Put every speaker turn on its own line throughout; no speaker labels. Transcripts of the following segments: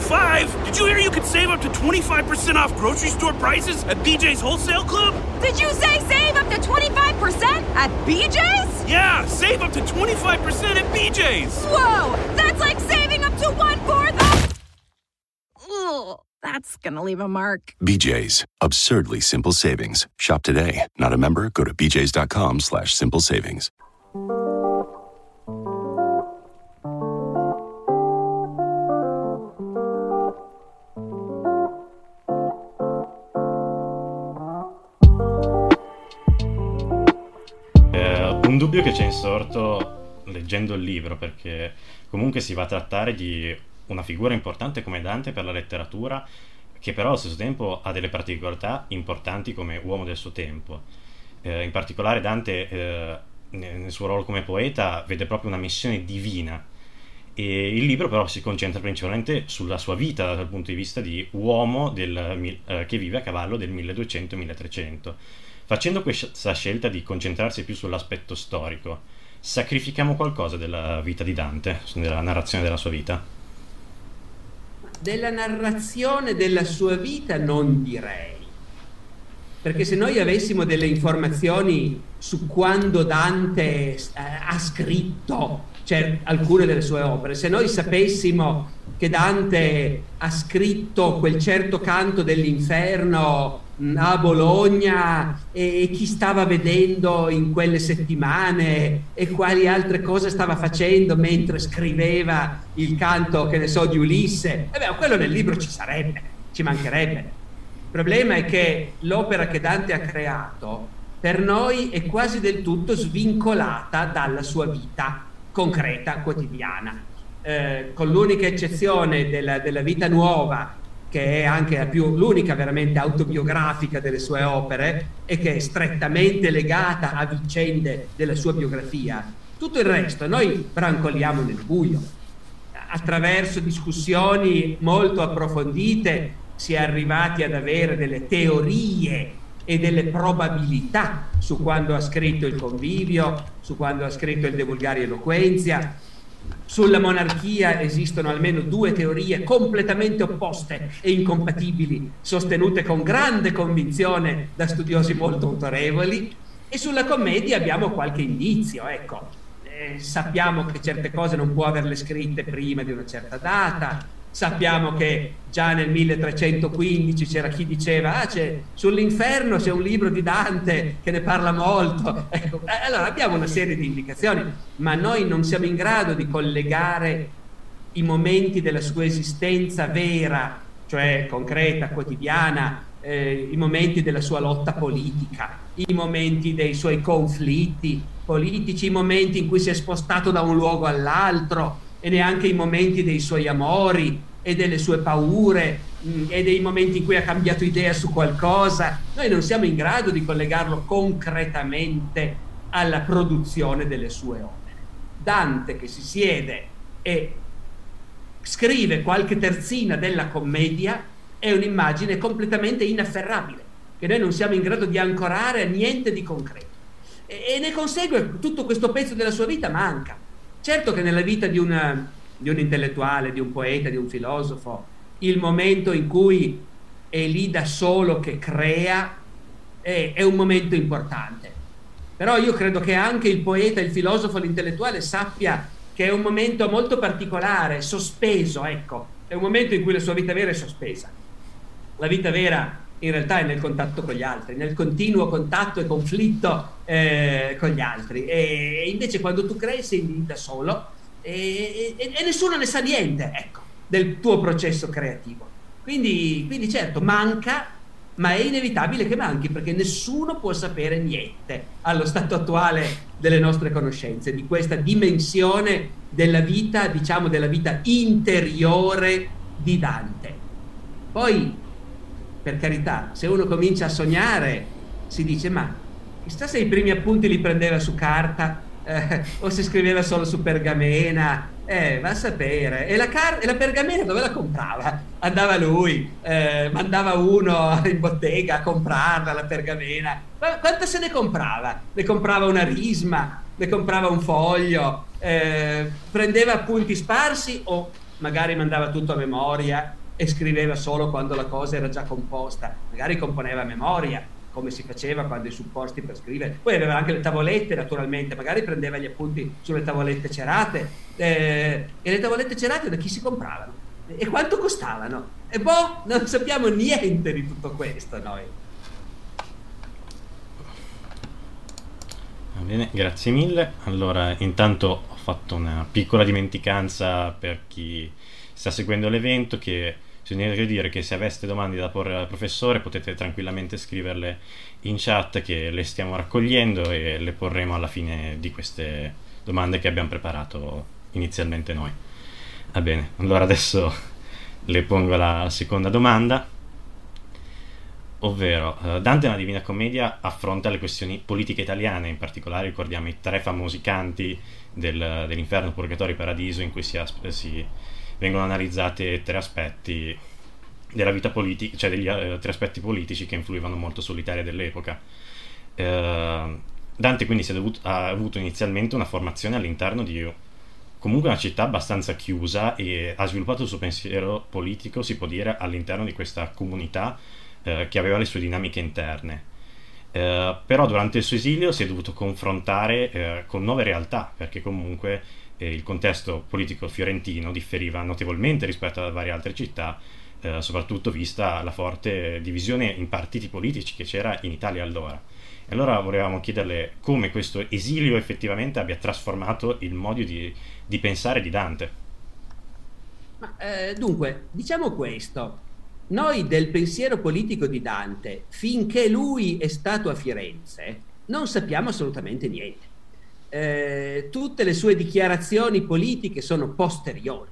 25? Did you hear you could save up to 25% off grocery store prices at BJ's Wholesale Club?
Did you say save up to 25% at BJ's?
Yeah, save up to 25% at BJ's.
Whoa, that's like saving up to one fourth of. Ugh, that's gonna leave a mark.
BJ's. Absurdly simple savings. Shop today. Not a member? Go to bjs.com slash simple savings.
Insorto leggendo il libro, perché comunque si va a trattare di una figura importante come Dante per la letteratura, che però allo stesso tempo ha delle particolarità importanti come uomo del suo tempo. Eh, in particolare Dante eh, nel suo ruolo come poeta vede proprio una missione divina e il libro però si concentra principalmente sulla sua vita dal punto di vista di uomo del, eh, che vive a cavallo del 1200-1300. Facendo questa scelta di concentrarsi più sull'aspetto storico, sacrifichiamo qualcosa della vita di Dante, della narrazione della sua vita?
Della narrazione della sua vita non direi. Perché se noi avessimo delle informazioni su quando Dante eh, ha scritto cioè, alcune delle sue opere, se noi sapessimo che Dante ha scritto quel certo canto dell'inferno a Bologna e, chi stava vedendo in quelle settimane e quali altre cose stava facendo mentre scriveva il canto, che ne so, di Ulisse, e beh, quello nel libro ci sarebbe, ci mancherebbe. Il problema è che l'opera che Dante ha creato per noi è quasi del tutto svincolata dalla sua vita concreta, quotidiana, eh, con l'unica eccezione della, della vita nuova che è anche più, l'unica veramente autobiografica delle sue opere e che è strettamente legata a vicende della sua biografia. Tutto il resto noi brancoliamo nel buio. Attraverso discussioni molto approfondite si è arrivati ad avere delle teorie e delle probabilità su quando ha scritto il convivio, su quando ha scritto il De Vulgari Eloquenzia, sulla monarchia esistono almeno due teorie completamente opposte e incompatibili, sostenute con grande convinzione da studiosi molto autorevoli, e sulla commedia abbiamo qualche indizio, ecco. Eh, sappiamo che certe cose non può averle scritte prima di una certa data, Sappiamo che già nel 1315 c'era chi diceva ah, c'è, sull'inferno c'è un libro di Dante che ne parla molto. Ecco, eh, allora abbiamo una serie di indicazioni, ma noi non siamo in grado di collegare i momenti della sua esistenza vera, cioè concreta, quotidiana, eh, i momenti della sua lotta politica, i momenti dei suoi conflitti politici, i momenti in cui si è spostato da un luogo all'altro e neanche i momenti dei suoi amori e delle sue paure mh, mm, e dei momenti in cui ha cambiato idea su qualcosa. Noi non siamo in grado di collegarlo concretamente alla produzione delle sue opere. Dante che si siede e scrive qualche terzina della commedia è un'immagine completamente inafferrabile, che noi non siamo in grado di ancorare a niente di concreto. E, e ne consegue tutto questo pezzo della sua vita manca Certo che nella vita di, una, di un intellettuale, di un poeta, di un filosofo, il momento in cui è lì da solo che crea è, è un momento importante. Però io credo che anche il poeta, il filosofo, l'intellettuale sappia che è un momento molto particolare, sospeso, ecco, è un momento in cui la sua vita vera è sospesa. La vita vera in realtà è nel contatto con gli altri, nel continuo contatto e conflitto eh, con gli altri. E invece quando tu crei sei da solo e, e, e, nessuno ne sa niente ecco, del tuo processo creativo. Quindi, quindi certo, manca, ma è inevitabile che manchi perché nessuno può sapere niente allo stato attuale delle nostre conoscenze, di questa dimensione della vita, diciamo della vita interiore di Dante. Poi per carità, se uno comincia a sognare, si dice ma chissà se i primi appunti li prendeva su carta eh, o se scriveva solo su pergamena, eh, va a sapere. E la, e la pergamena dove la comprava? Andava lui, eh, mandava uno in bottega a comprarla, la pergamena. Ma quanto se ne comprava? Ne comprava una risma, ne comprava un foglio, eh, prendeva appunti sparsi o magari mandava tutto a memoria e scriveva solo quando la cosa era già composta, magari componeva a memoria, come si faceva quando i supposti per scrivere. Poi aveva anche le tavolette, naturalmente, magari prendeva gli appunti sulle tavolette cerate. Eh, e le tavolette cerate da chi si compravano? E quanto costavano? E boh, non sappiamo niente di tutto questo noi.
Va bene, grazie mille. Allora, intanto ho fatto una piccola dimenticanza per chi sta seguendo l'evento che bisognerebbe dire che se aveste domande da porre al professore potete tranquillamente scriverle in chat che le stiamo raccogliendo e le porremo alla fine di queste domande che abbiamo preparato inizialmente noi. Va bene, allora adesso le pongo la seconda domanda, ovvero eh, Dante nella Divina Commedia affronta le questioni politiche italiane, in particolare ricordiamo i tre famosi canti del, dell'inferno, purgatorio e paradiso in cui si, si vengono analizzati tre aspetti della vita politica, cioè degli uh, tre aspetti politici che influivano molto sull'Italia dell'epoca. Uh, Dante quindi dovuto, ha avuto inizialmente una formazione all'interno di comunque una città abbastanza chiusa e ha sviluppato il suo pensiero politico, si può dire, all'interno di questa comunità uh, che aveva le sue dinamiche interne. però durante il suo esilio si è dovuto confrontare con nuove realtà, perché comunque eh, il contesto politico fiorentino differiva notevolmente rispetto a varie altre città, eh, soprattutto vista la forte divisione in partiti politici che c'era in Italia allora. E allora volevamo chiederle come questo esilio effettivamente abbia trasformato il modo di, di pensare di Dante.
Ma, eh, dunque, diciamo questo. Noi del pensiero politico di Dante, finché lui è stato a Firenze, non sappiamo assolutamente niente eh, tutte le sue dichiarazioni politiche sono posteriori.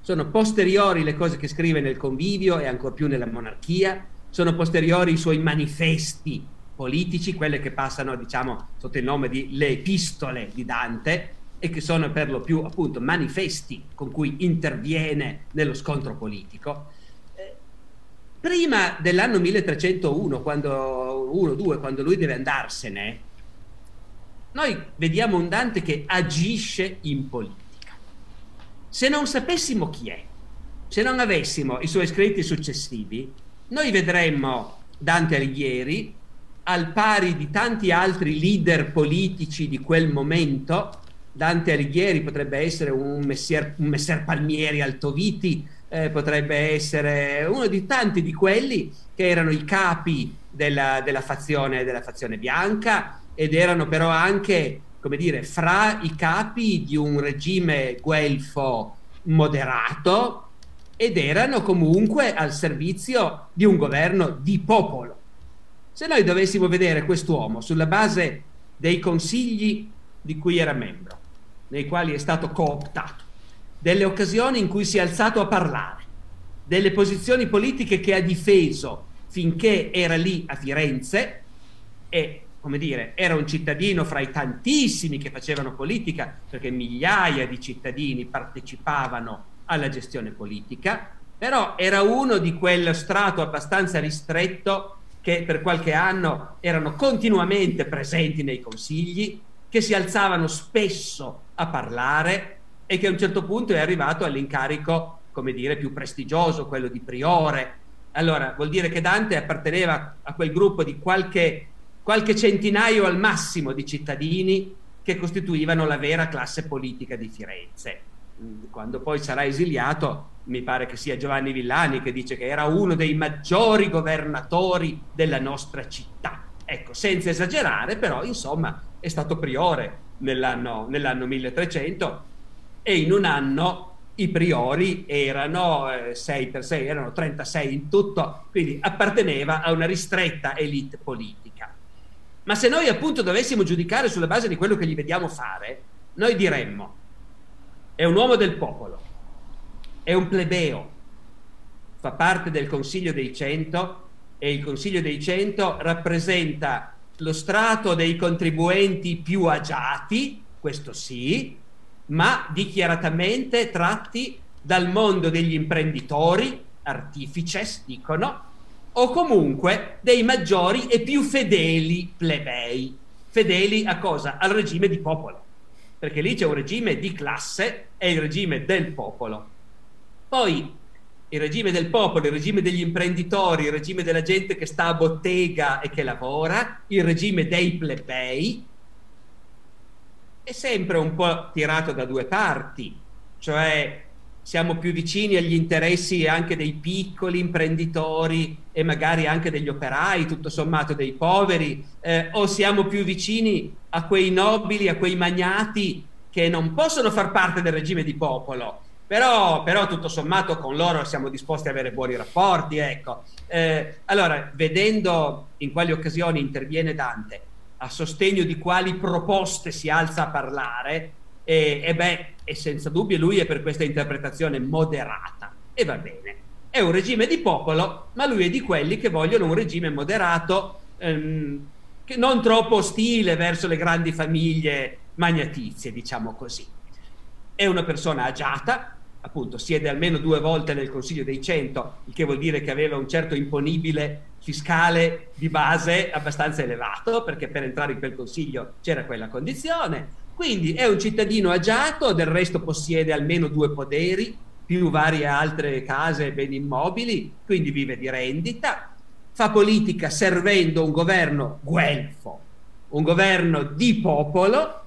Sono posteriori le cose che scrive nel convivio e ancor più nella monarchia, sono posteriori i suoi manifesti politici, quelle che passano, diciamo, sotto il nome di le epistole di Dante e che sono per lo più appunto manifesti con cui interviene nello scontro politico. Eh, prima dell'anno 1301, quando, 1, 2, quando lui deve andarsene, noi vediamo un Dante che agisce in politica. Se non sapessimo chi è, se non avessimo i suoi scritti successivi, noi vedremmo Dante Alighieri al pari di tanti altri leader politici di quel momento. Dante Alighieri potrebbe essere un messer, un messer Palmieri Altoviti, eh, potrebbe essere uno di tanti di quelli che erano i capi della, della, fazione, della fazione bianca, ed erano però anche, come dire, fra i capi di un regime guelfo moderato ed erano comunque al servizio di un governo di popolo. Se noi dovessimo vedere quest'uomo sulla base dei consigli di cui era membro, nei quali è stato cooptato, delle occasioni in cui si è alzato a parlare, delle posizioni politiche che ha difeso finché era lì a Firenze e come dire, era un cittadino fra i tantissimi che facevano politica, perché migliaia di cittadini partecipavano alla gestione politica, però era uno di quel strato abbastanza ristretto che per qualche anno erano continuamente presenti nei consigli, che si alzavano spesso a parlare e che a un certo punto è arrivato all'incarico, come dire, più prestigioso, quello di priore. Allora, vuol dire che Dante apparteneva a quel gruppo di qualche qualche centinaio al massimo di cittadini che costituivano la vera classe politica di Firenze. Quando poi sarà esiliato, mi pare che sia Giovanni Villani che dice che era uno dei maggiori governatori della nostra città. Ecco, senza esagerare, però, insomma, è stato priore nell'anno, nell'anno 1300 e in un anno i priori erano eh, 6 per 6, erano 36 in tutto, quindi apparteneva a una ristretta elite politica. Ma se noi appunto dovessimo giudicare sulla base di quello che gli vediamo fare, noi diremmo, è un uomo del popolo, è un plebeo, fa parte del Consiglio dei Cento e il Consiglio dei Cento rappresenta lo strato dei contribuenti più agiati, questo sì, ma dichiaratamente tratti dal mondo degli imprenditori, artifices dicono, o comunque dei maggiori e più fedeli plebei. Fedeli a cosa? Al regime di popolo. Perché lì c'è un regime di classe, è il regime del popolo. Poi il regime del popolo, il regime degli imprenditori, il regime della gente che sta a bottega e che lavora, il regime dei plebei, è sempre un po' tirato da due parti, cioè siamo più vicini agli interessi anche dei piccoli imprenditori e magari anche degli operai, tutto sommato dei poveri, eh, o siamo più vicini a quei nobili, a quei magnati che non possono far parte del regime di popolo, però, però, tutto sommato con loro siamo disposti ad avere buoni rapporti. Ecco. Eh, allora, vedendo in quali occasioni interviene Dante, a sostegno di quali proposte si alza a parlare, e, e beh, e senza dubbio lui è per questa interpretazione moderata. E va bene. È un regime di popolo, ma lui è di quelli che vogliono un regime moderato, ehm, che non troppo ostile verso le grandi famiglie magnatizie, diciamo così. È una persona agiata, appunto siede almeno due volte nel Consiglio dei Cento, il che vuol dire che aveva un certo imponibile fiscale di base abbastanza elevato, perché per entrare in quel Consiglio c'era quella condizione. Quindi è un cittadino agiato, del resto possiede almeno due poderi, più varie altre case e beni immobili, quindi vive di rendita, fa politica servendo un governo guelfo, un governo di popolo,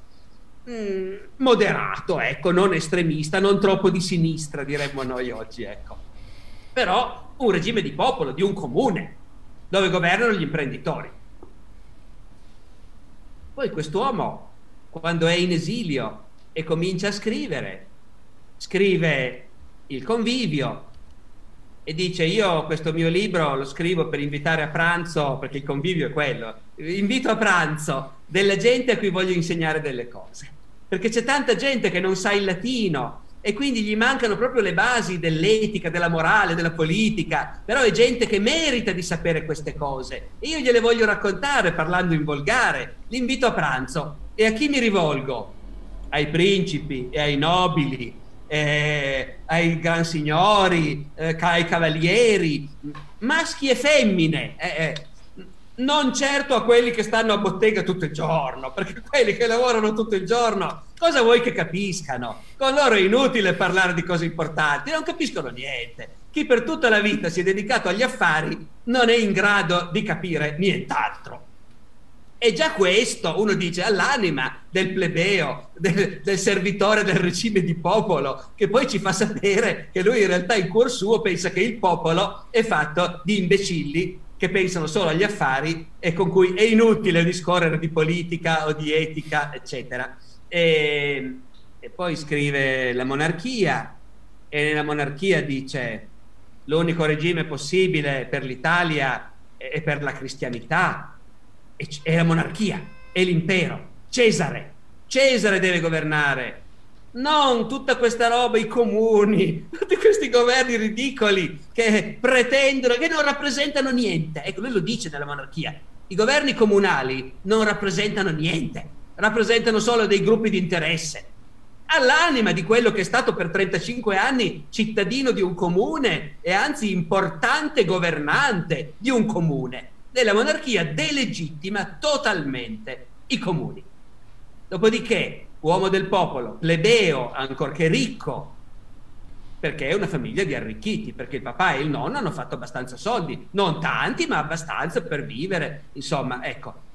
Mm, moderato, ecco, non estremista, non troppo di sinistra, diremmo noi oggi, ecco. Però un regime di popolo, di un comune, dove governano gli imprenditori. Poi quest'uomo, quando è in esilio e comincia a scrivere, scrive il convivio e dice io questo mio libro lo scrivo per invitare a pranzo, perché il convivio è quello, invito a pranzo della gente a cui voglio insegnare delle cose. Perché c'è tanta gente che non sa il latino e quindi gli mancano proprio le basi dell'etica, della morale, della politica, però è gente che merita di sapere queste cose. E io gliele voglio raccontare parlando in volgare, li invito a pranzo e a chi mi rivolgo? Ai principi e ai nobili, eh, ai gran signori, eh, ai cavalieri, maschi e femmine. Eh, eh non certo a quelli che stanno a bottega tutto il giorno, perché quelli che lavorano tutto il giorno, cosa vuoi che capiscano? Con loro è inutile parlare di cose importanti, non capiscono niente. Chi per tutta la vita si è dedicato agli affari non è in grado di capire nient'altro. E già questo, uno dice, all'anima del plebeo, del, del, servitore del regime di popolo, che poi ci fa sapere che lui in realtà in cuor suo pensa che il popolo è fatto di imbecilli che pensano solo agli affari e con cui è inutile discorrere di politica o di etica, eccetera. E, e poi scrive la monarchia e nella monarchia dice l'unico regime possibile per l'Italia e per la cristianità è la monarchia, è l'impero, Cesare. Cesare deve governare non tutta questa roba, i comuni, tutti questi governi ridicoli che pretendono, che non rappresentano niente. Ecco, lui lo dice nella monarchia. I governi comunali non rappresentano niente, rappresentano solo dei gruppi di interesse. All'anima di quello che è stato per 35 anni cittadino di un comune e anzi importante governante di un comune. Della monarchia delegittima totalmente i comuni. Dopodiché uomo del popolo, plebeo, ancorché ricco, perché è una famiglia di arricchiti, perché il papà e il nonno hanno fatto abbastanza soldi, non tanti, ma abbastanza per vivere, insomma, ecco.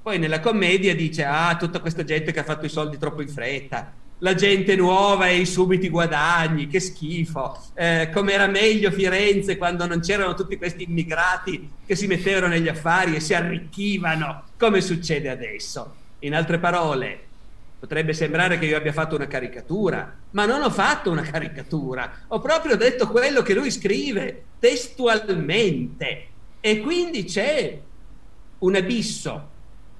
Poi nella commedia dice, ah, tutta questa gente che ha fatto i soldi troppo in fretta, la gente nuova e i subiti guadagni, che schifo, eh, com'era meglio Firenze quando non c'erano tutti questi immigrati che si mettevano negli affari e si arricchivano, come succede adesso. In altre parole, Potrebbe sembrare che io abbia fatto una caricatura, ma non ho fatto una caricatura, ho proprio detto quello che lui scrive testualmente. E quindi c'è un abisso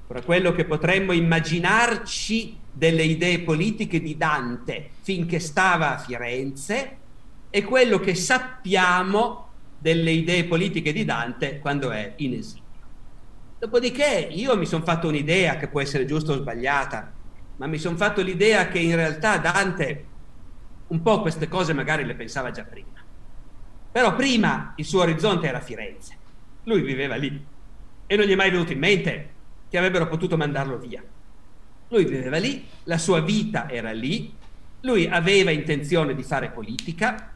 tra quello che potremmo immaginarci delle idee politiche di Dante finché stava a Firenze e quello che sappiamo delle idee politiche di Dante quando è in esilio. Dopodiché io mi sono fatto un'idea che può essere giusta o sbagliata, ma mi sono fatto l'idea che in realtà Dante un po' queste cose magari le pensava già prima. Però prima il suo orizzonte era Firenze, lui viveva lì e non gli è mai venuto in mente che avrebbero potuto mandarlo via. Lui viveva lì, la sua vita era lì, lui aveva intenzione di fare politica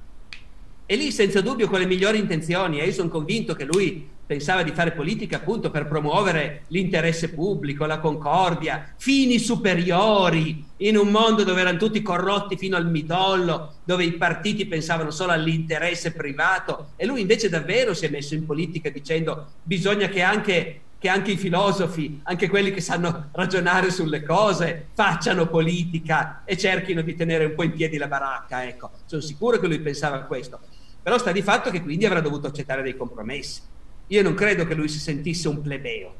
e lì senza dubbio con le migliori intenzioni e io sono convinto che lui pensava di fare politica appunto per promuovere l'interesse pubblico, la concordia, fini superiori in un mondo dove erano tutti corrotti fino al midollo, dove i partiti pensavano solo all'interesse privato e lui invece davvero si è messo in politica dicendo bisogna che anche che anche i filosofi, anche quelli che sanno ragionare sulle cose, facciano politica e cerchino di tenere un po' in piedi la baracca. Ecco, sono sicuro che lui pensava a questo. Però sta di fatto che quindi avrà dovuto accettare dei compromessi. Io non credo che lui si sentisse un plebeo,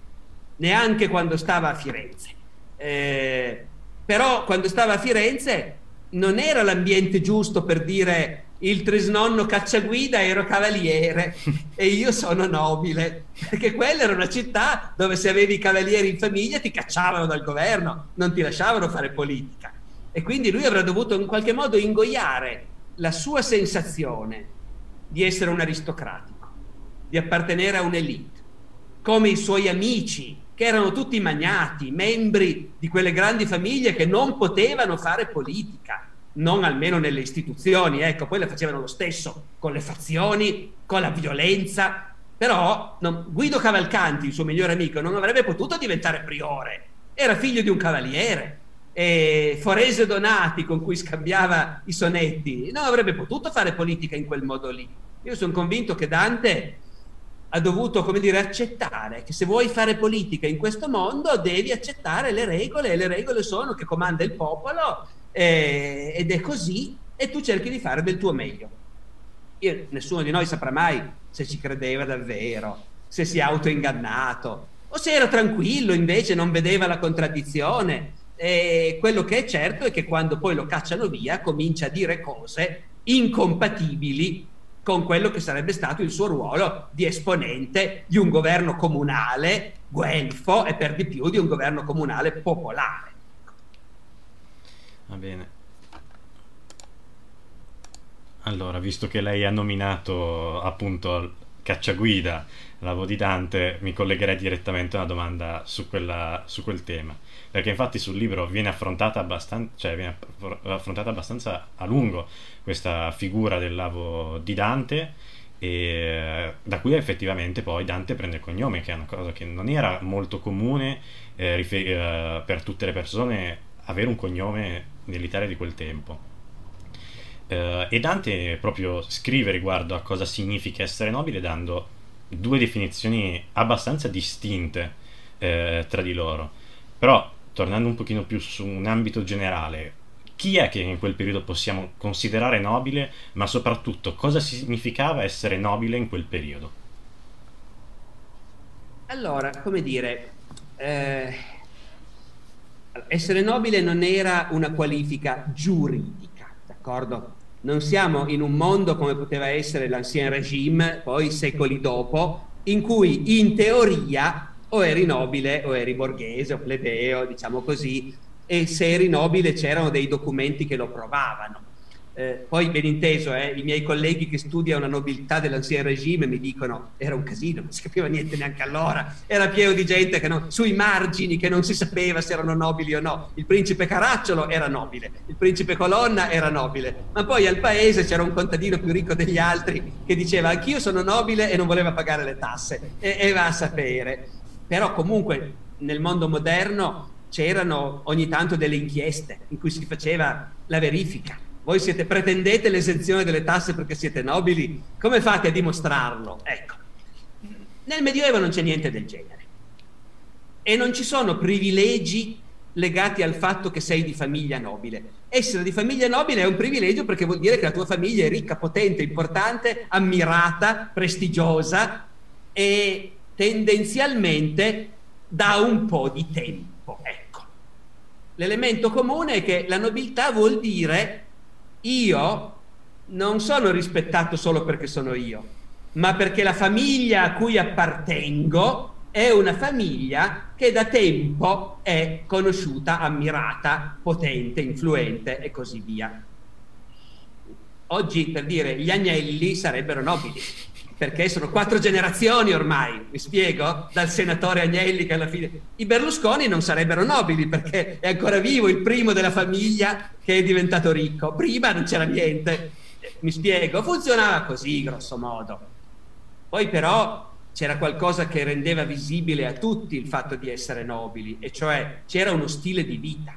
neanche quando stava a Firenze. Eh, però quando stava a Firenze non era l'ambiente giusto per dire il trisnonno cacciaguida ero cavaliere e io sono nobile, perché quella era una città dove se avevi i cavalieri in famiglia ti cacciavano dal governo, non ti lasciavano fare politica. E quindi lui avrà dovuto in qualche modo ingoiare la sua sensazione di essere un aristocratico, di appartenere a un'elite, come i suoi amici, che erano tutti magnati, membri di quelle grandi famiglie che non potevano fare politica non almeno nelle istituzioni, ecco, poi le facevano lo stesso con le fazioni, con la violenza, però non, Guido Cavalcanti, il suo migliore amico, non avrebbe potuto diventare priore, era figlio di un cavaliere, e Forese Donati con cui scambiava i sonetti, non avrebbe potuto fare politica in quel modo lì. Io sono convinto che Dante ha dovuto, come dire, accettare che se vuoi fare politica in questo mondo devi accettare le regole e le regole sono che comanda il popolo eh, ed è così e tu cerchi di fare del tuo meglio. Io, nessuno di noi saprà mai se ci credeva davvero, se si è autoingannato o se era tranquillo invece, non vedeva la contraddizione. E quello che è certo è che quando poi lo cacciano via comincia a dire cose incompatibili con quello che sarebbe stato il suo ruolo di esponente di un governo comunale guelfo e per di più di un governo comunale popolare.
Va bene. Allora, visto che lei ha nominato appunto Cacciaguida, l'avo di Dante, mi collegherei direttamente a una domanda su, quella, su quel tema. Perché infatti sul libro viene affrontata, abbastan- cioè viene affrontata abbastanza a lungo questa figura del lavo di Dante e da cui effettivamente poi Dante prende il cognome, che è una cosa che non era molto comune eh, eh, per tutte le persone avere un cognome nell'Italia di quel tempo. Uh, e Dante proprio scrive riguardo a cosa significa essere nobile dando due definizioni abbastanza distinte eh, tra di loro. Però, tornando un pochino più su un ambito generale, chi è che in quel periodo possiamo considerare nobile, ma soprattutto cosa significava essere nobile in quel periodo?
Allora, come dire, eh, essere nobile non era una qualifica giuridica, d'accordo? Non siamo in un mondo come poteva essere l'Ancien Regime, poi secoli dopo, in cui in teoria o eri nobile o eri borghese o plebeo, diciamo così, e se eri nobile c'erano dei documenti che lo provavano. Eh, poi ben inteso, eh, i miei colleghi che studiano la nobiltà dell'ancien regime mi dicono era un casino, non si capiva niente neanche allora, era pieno di gente non, sui margini che non si sapeva se erano nobili o no. Il principe Caracciolo era nobile, il principe Colonna era nobile, ma poi al paese c'era un contadino più ricco degli altri che diceva anch'io sono nobile e non voleva pagare le tasse e, e va a sapere. Però comunque nel mondo moderno c'erano ogni tanto delle inchieste in cui si faceva la verifica voi siete, pretendete l'esenzione delle tasse perché siete nobili, come fate a dimostrarlo? Ecco, nel Medioevo non c'è niente del genere e non ci sono privilegi legati al fatto che sei di famiglia nobile. Essere di famiglia nobile è un privilegio perché vuol dire che la tua famiglia è ricca, potente, importante, ammirata, prestigiosa e tendenzialmente da un po' di tempo. Ecco. L'elemento comune è che la nobiltà vuol dire io non sono rispettato solo perché sono io, ma perché la famiglia a cui appartengo è una famiglia che da tempo è conosciuta, ammirata, potente, influente e così via. Oggi, per dire, gli agnelli sarebbero nobili, perché sono quattro generazioni ormai, mi spiego, dal senatore Agnelli che alla fine... I Berlusconi non sarebbero nobili perché è ancora vivo il primo della famiglia che è diventato ricco, prima non c'era niente. mi spiego, funzionava così, grosso modo. Poi però c'era qualcosa che rendeva visibile a tutti il fatto di essere nobili, e cioè c'era uno stile di vita.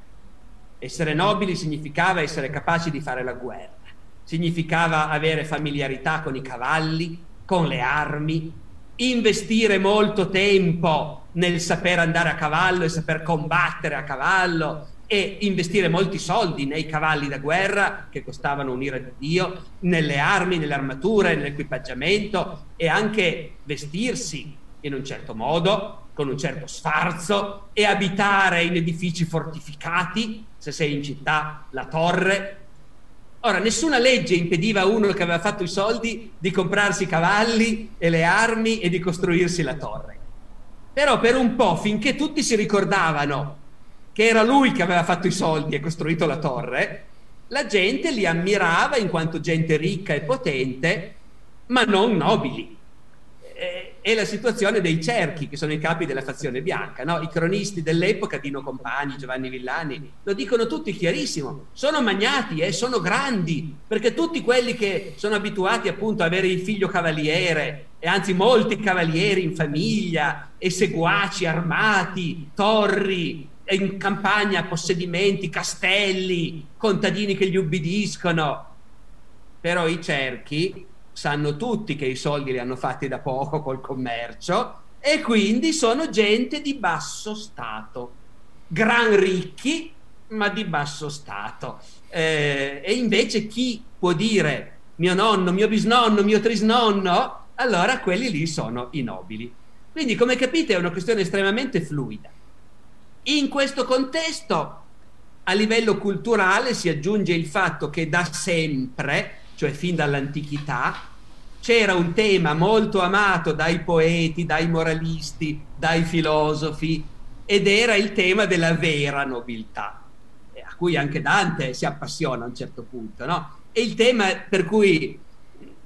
Essere nobili significava essere capaci di fare la guerra, significava avere familiarità con i cavalli, con le armi, investire molto tempo nel saper andare a cavallo e saper combattere a cavallo, e investire molti soldi nei cavalli da guerra che costavano un'ira di Dio, nelle armi, nelle armature, nell'equipaggiamento e anche vestirsi in un certo modo, con un certo sfarzo e abitare in edifici fortificati, se sei in città, la torre. Ora, nessuna legge impediva a uno che aveva fatto i soldi di comprarsi i cavalli e le armi e di costruirsi la torre. Però per un po', finché tutti si ricordavano che era lui che aveva fatto i soldi e costruito la torre, la gente li ammirava in quanto gente ricca e potente, ma non nobili. È la situazione dei cerchi, che sono i capi della fazione bianca. No? I cronisti dell'epoca, Dino Compagni, Giovanni Villani, lo dicono tutti chiarissimo. Sono magnati e eh, sono grandi, perché tutti quelli che sono abituati appunto ad avere il figlio cavaliere, e anzi molti cavalieri in famiglia, e seguaci armati, torri, in campagna possedimenti, castelli, contadini che gli ubbidiscono. Però i cerchi sanno tutti che i soldi li hanno fatti da poco col commercio e quindi sono gente di basso stato, gran ricchi ma di basso stato. Eh, e invece chi può dire mio nonno, mio bisnonno, mio trisnonno, allora quelli lì sono i nobili. Quindi come capite è una questione estremamente fluida. In questo contesto, a livello culturale, si aggiunge il fatto che da sempre, cioè fin dall'antichità, c'era un tema molto amato dai poeti, dai moralisti, dai filosofi, ed era il tema della vera nobiltà, a cui anche Dante si appassiona a un certo punto, no? E il tema per cui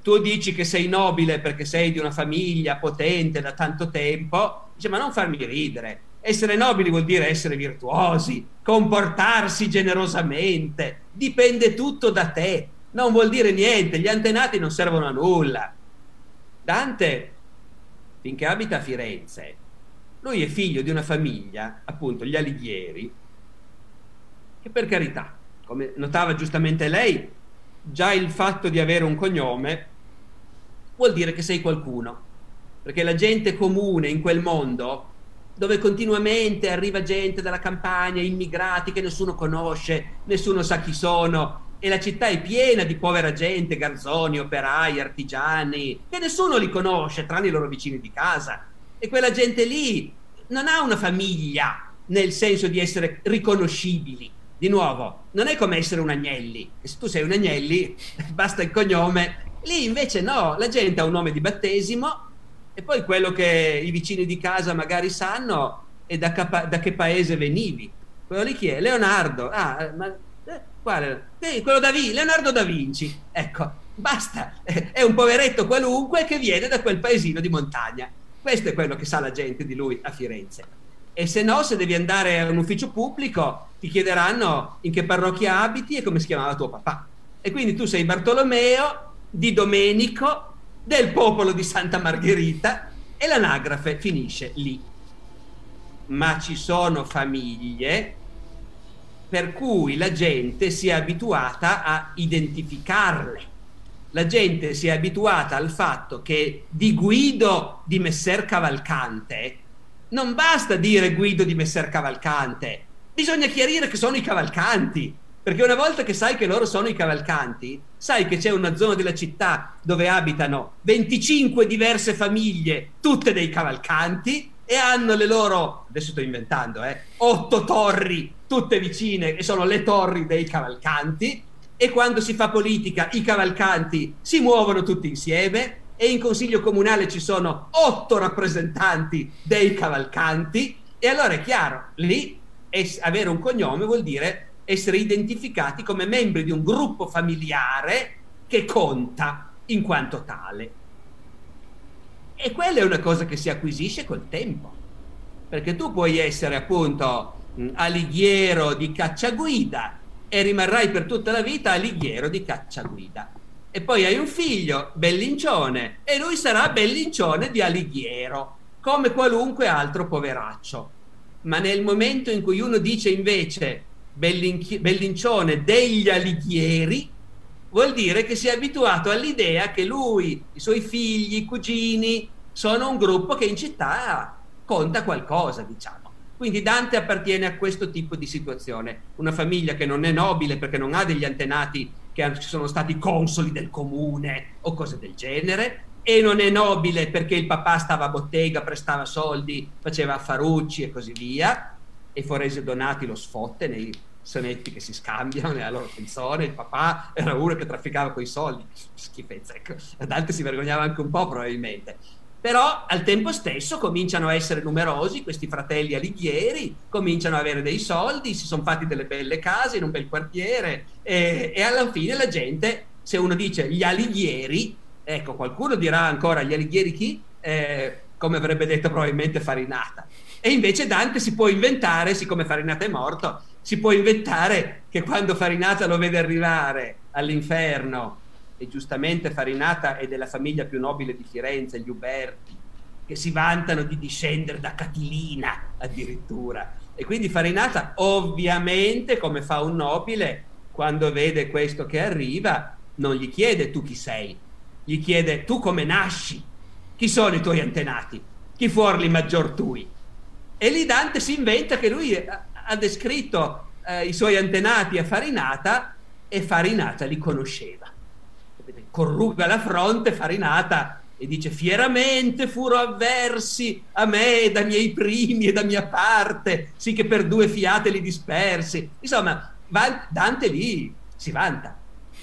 tu dici che sei nobile perché sei di una famiglia potente da tanto tempo, dice ma non farmi ridere, essere nobili vuol dire essere virtuosi, comportarsi generosamente, dipende tutto da te, non vuol dire niente, gli antenati non servono a nulla. Dante, finché abita a Firenze, lui è figlio di una famiglia, appunto gli Alighieri, che per carità, come notava giustamente lei, già il fatto di avere un cognome vuol dire che sei qualcuno, perché la gente comune in quel mondo dove continuamente arriva gente dalla campagna, immigrati che nessuno conosce, nessuno sa chi sono, e la città è piena di povera gente, garzoni, operai, artigiani, che nessuno li conosce, tranne i loro vicini di casa. E quella gente lì non ha una famiglia nel senso di essere riconoscibili. Di nuovo, non è come essere un Agnelli. Se tu sei un Agnelli, basta il cognome. Lì invece no, la gente ha un nome di battesimo e poi quello che i vicini di casa magari sanno è da, capa- da che paese venivi. Quello lì chi è? Leonardo. Ah, ma quale? Eh, quello da Vinci, Leonardo da Vinci. Ecco, basta. È un poveretto qualunque che viene da quel paesino di montagna. Questo è quello che sa la gente di lui a Firenze. E se no, se devi andare a un ufficio pubblico, ti chiederanno in che parrocchia abiti e come si chiamava tuo papà. E quindi tu sei Bartolomeo di Domenico del popolo di Santa Margherita e l'anagrafe finisce lì. Ma ci sono famiglie per cui la gente si è abituata a identificarle. La gente si è abituata al fatto che di Guido di Messer Cavalcante non basta dire Guido di Messer Cavalcante, bisogna chiarire che sono i cavalcanti perché una volta che sai che loro sono i cavalcanti, sai che c'è una zona della città dove abitano 25 diverse famiglie, tutte dei cavalcanti, e hanno le loro, adesso sto inventando, eh, otto torri, tutte vicine, e sono le torri dei cavalcanti, e quando si fa politica i cavalcanti si muovono tutti insieme, e in consiglio comunale ci sono otto rappresentanti dei cavalcanti, e allora è chiaro, lì avere un cognome vuol dire essere identificati come membri di un gruppo familiare che conta in quanto tale. E quella è una cosa che si acquisisce col tempo, perché tu puoi essere appunto alighiero di cacciaguida e rimarrai per tutta la vita alighiero di cacciaguida. e poi hai un figlio, Bellincione, e lui sarà Bellincione di Alighiero, come qualunque altro poveraccio. Ma nel momento in cui uno dice invece Bellincione degli Alighieri, vuol dire che si è abituato all'idea che lui, i suoi figli, i cugini, sono un gruppo che in città conta qualcosa, diciamo. Quindi Dante appartiene a questo tipo di situazione, una famiglia che non è nobile perché non ha degli antenati che sono stati consoli del comune o cose del genere, e non è nobile perché il papà stava a bottega, prestava soldi, faceva affarucci e così via, e Forese Donati lo sfotte nei sonetti che si scambiano nella loro canzone, il papà era uno che trafficava quei soldi, schifezza, ecco. Dante si vergognava anche un po' probabilmente. Però al tempo stesso cominciano a essere numerosi questi fratelli alighieri, cominciano ad avere dei soldi, si sono fatti delle belle case in un bel quartiere e, e alla fine la gente, se uno dice gli alighieri, ecco qualcuno dirà ancora gli alighieri chi? Eh, come avrebbe detto probabilmente Farinata. E invece Dante si può inventare, siccome Farinata è morto, si può inventare che quando Farinata lo vede arrivare all'inferno e giustamente Farinata è della famiglia più nobile di Firenze, gli Uberti, che si vantano di discendere da Catilina addirittura. E quindi Farinata ovviamente, come fa un nobile, quando vede questo che arriva, non gli chiede tu chi sei, gli chiede tu come nasci, chi sono i tuoi antenati, chi fuorli maggior tui. E lì Dante si inventa che lui ha descritto eh, i suoi antenati a Farinata e Farinata li conosceva corruga la fronte farinata e dice fieramente furo avversi a me da miei primi e da mia parte, sì che per due fiate li dispersi. Insomma, Dante lì si vanta.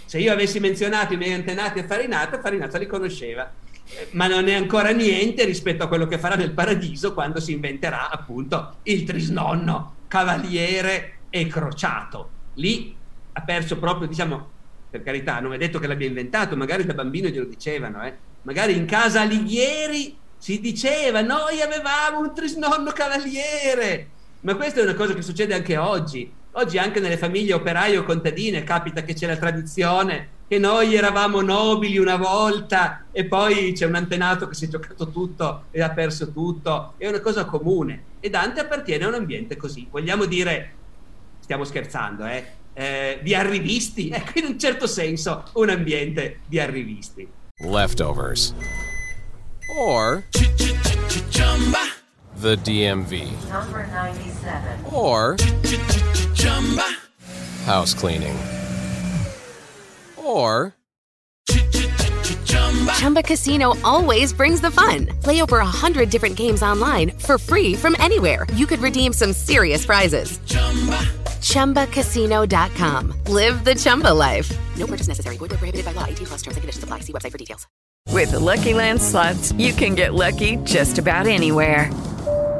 Se io avessi menzionato i miei antenati a Farinata, Farinata li conosceva. Eh, ma non è ancora niente rispetto a quello che farà nel paradiso quando si inventerà appunto il trisnonno cavaliere e crociato. Lì ha perso proprio, diciamo, per carità, non è detto che l'abbia inventato, magari da bambino glielo dicevano, eh. magari in casa Alighieri si diceva noi avevamo un trisnonno cavaliere, ma questa è una cosa che succede anche oggi. Oggi anche nelle famiglie operaie o contadine capita che c'è la tradizione che noi eravamo nobili una volta e poi c'è un antenato che si è giocato tutto e ha perso tutto, è una cosa comune. E Dante appartiene a un ambiente così. Vogliamo dire, stiamo scherzando, eh? eh, di arrivisti, ecco in un certo senso un ambiente di arrivisti.
Leftovers. Or the DMV.
Number 97.
Or house cleaning. Or
Chumba Casino always brings the fun. Play over a hundred different games online for free from anywhere. You could redeem some serious prizes. Chumba. ChumbaCasino.com. Live the Chumba life. No purchase necessary. Void where prohibited by law. 18 plus terms and conditions apply. See website for details.
With the Lucky Land slots, you can get lucky just about anywhere.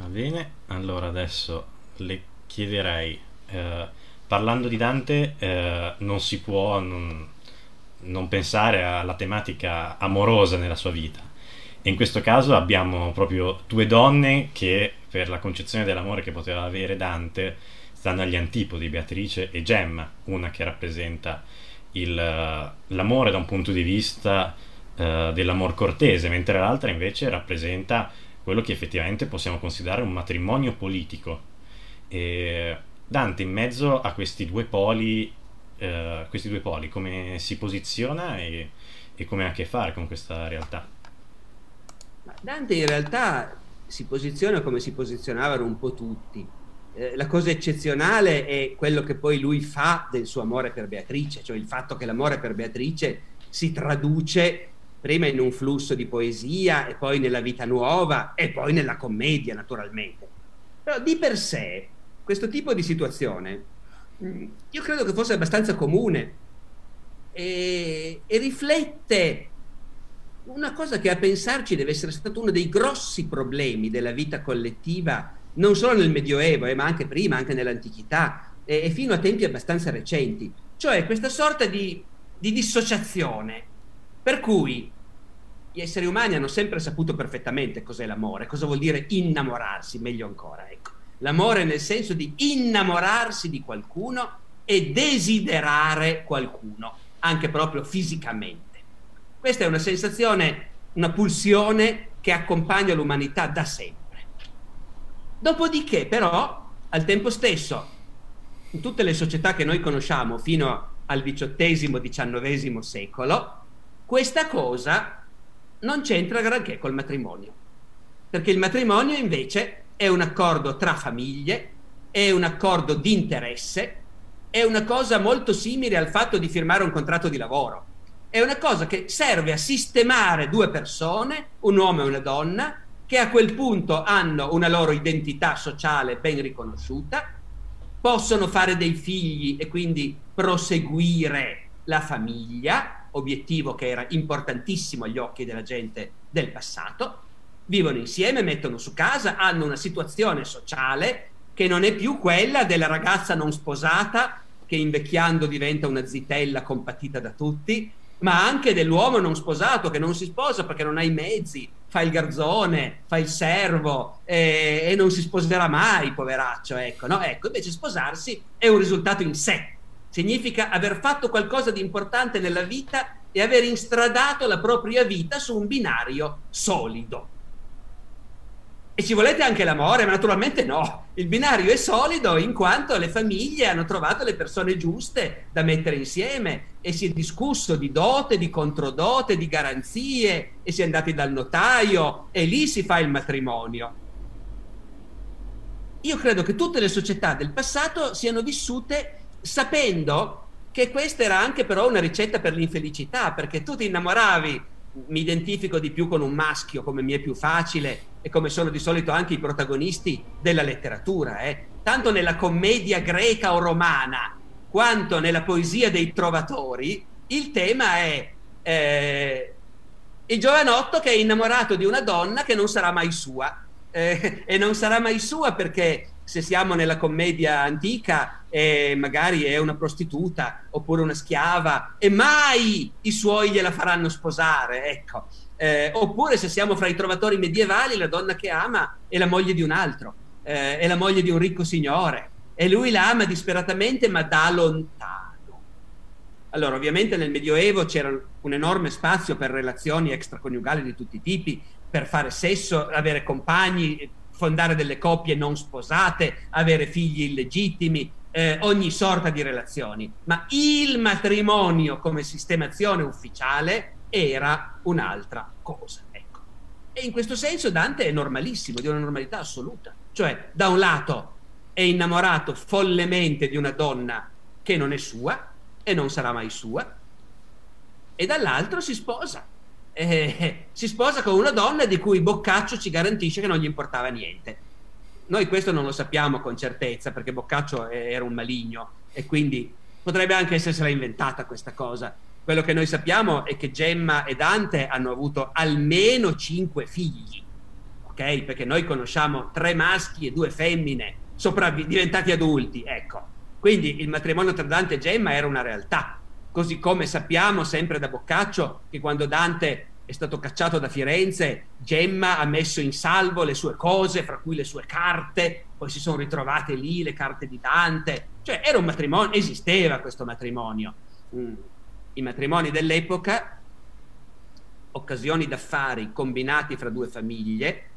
Va bene, allora adesso le chiederei, eh, parlando di Dante, eh, non si può non, non pensare alla tematica amorosa nella sua vita. E in questo caso abbiamo proprio due donne che, per la concezione dell'amore che poteva avere Dante, stanno agli antipodi, Beatrice e Gemma, una che rappresenta il, l'amore da un punto di vista uh, dell'amor cortese, mentre l'altra invece rappresenta quello che effettivamente possiamo considerare un matrimonio politico. E Dante in mezzo a questi due poli, uh, questi due poli come si posiziona e, e come ha a che fare con questa realtà?
Dante in realtà si posiziona come si posizionavano un po' tutti eh, la cosa eccezionale è quello che poi lui fa del suo amore per Beatrice, cioè il fatto che l'amore per Beatrice si traduce prima in un flusso di poesia e poi nella vita nuova e poi nella commedia naturalmente. Però di per sé questo tipo di situazione mm, io credo che fosse abbastanza comune e, e riflette una cosa che a pensarci deve essere stato uno dei grossi problemi della vita collettiva, non solo nel Medioevo, eh, ma anche prima, anche nell'antichità e, e, fino a tempi abbastanza recenti, cioè questa sorta di, di dissociazione, per cui gli esseri umani hanno sempre saputo perfettamente cos'è l'amore, cosa vuol dire innamorarsi, meglio ancora, ecco. L'amore nel senso di innamorarsi di qualcuno e desiderare qualcuno, anche proprio fisicamente. Questa è una sensazione, una pulsione che accompagna l'umanità da sempre. Dopodiché, però, al tempo stesso, in tutte le società che noi conosciamo fino al XVIII-XIX secolo, questa cosa non c'entra granché col matrimonio. Perché il matrimonio invece è un accordo tra famiglie, è un accordo di interesse, è una cosa molto simile al fatto di firmare un contratto di lavoro è una cosa che serve a sistemare due persone, un uomo e una donna, che a quel punto hanno una loro identità sociale ben riconosciuta, possono fare dei figli e quindi proseguire la famiglia, obiettivo che era importantissimo agli occhi della gente del passato, vivono insieme, mettono su casa, hanno una situazione sociale che non è più quella della ragazza non sposata che invecchiando diventa una zitella compatita da tutti, ma anche dell'uomo non sposato che non si sposa perché non ha i mezzi, fa il garzone, fa il servo eh, e non si sposerà mai, poveraccio. Ecco, no? ecco, invece sposarsi è un risultato in sé, significa aver fatto qualcosa di importante nella vita e aver instradato la propria vita su un binario solido. E ci volete anche l'amore? Ma naturalmente no. Il binario è solido in quanto le famiglie hanno trovato le persone giuste da mettere insieme e si è discusso di dote, di controdote, di garanzie e si è andati dal notaio e lì si fa il matrimonio. Io credo che tutte le società del passato siano vissute sapendo che questa era anche però una ricetta per l'infelicità, perché tu ti innamoravi mi identifico di più con un maschio come mi è più facile e come sono di solito anche i protagonisti della letteratura, eh. tanto nella commedia greca o romana quanto nella poesia dei trovatori, il tema è eh, il giovanotto che è innamorato di una donna che non sarà mai sua. Eh, e non sarà mai sua perché se siamo nella commedia antica e magari è una prostituta oppure una schiava e mai i suoi gliela faranno sposare, ecco. Eh, oppure se siamo fra i trovatori medievali, la donna che ama è la moglie di un altro, eh, è la moglie di un ricco signore e lui la ama disperatamente ma da lontano. Allora, ovviamente nel Medioevo c'era un enorme spazio per relazioni extraconiugali di tutti i tipi, per fare sesso, avere compagni, fondare delle coppie non sposate, avere figli illegittimi, eh, ogni sorta di relazioni. Ma il matrimonio come sistemazione ufficiale era un'altra cosa. Ecco. E in questo senso Dante è normalissimo, di una normalità assoluta. Cioè, da un lato è innamorato follemente di una donna che non è sua e non sarà mai sua, e dall'altro si sposa eh, si sposa con una donna di cui Boccaccio ci garantisce che non gli importava niente. Noi questo non lo sappiamo con certezza perché Boccaccio era un maligno e quindi potrebbe anche essersela inventata questa cosa. Quello che noi sappiamo è che Gemma e Dante hanno avuto almeno cinque figli, ok? Perché noi conosciamo tre maschi e due femmine sopravvi- diventati adulti, ecco. Quindi il matrimonio tra Dante e Gemma era una realtà così come sappiamo sempre da Boccaccio che quando Dante è stato cacciato da Firenze, Gemma ha messo in salvo le sue cose, fra cui le sue carte, poi si sono ritrovate lì le carte di Dante, cioè era un matrimonio, esisteva questo matrimonio. Mm. I matrimoni dell'epoca, occasioni d'affari combinati fra due famiglie,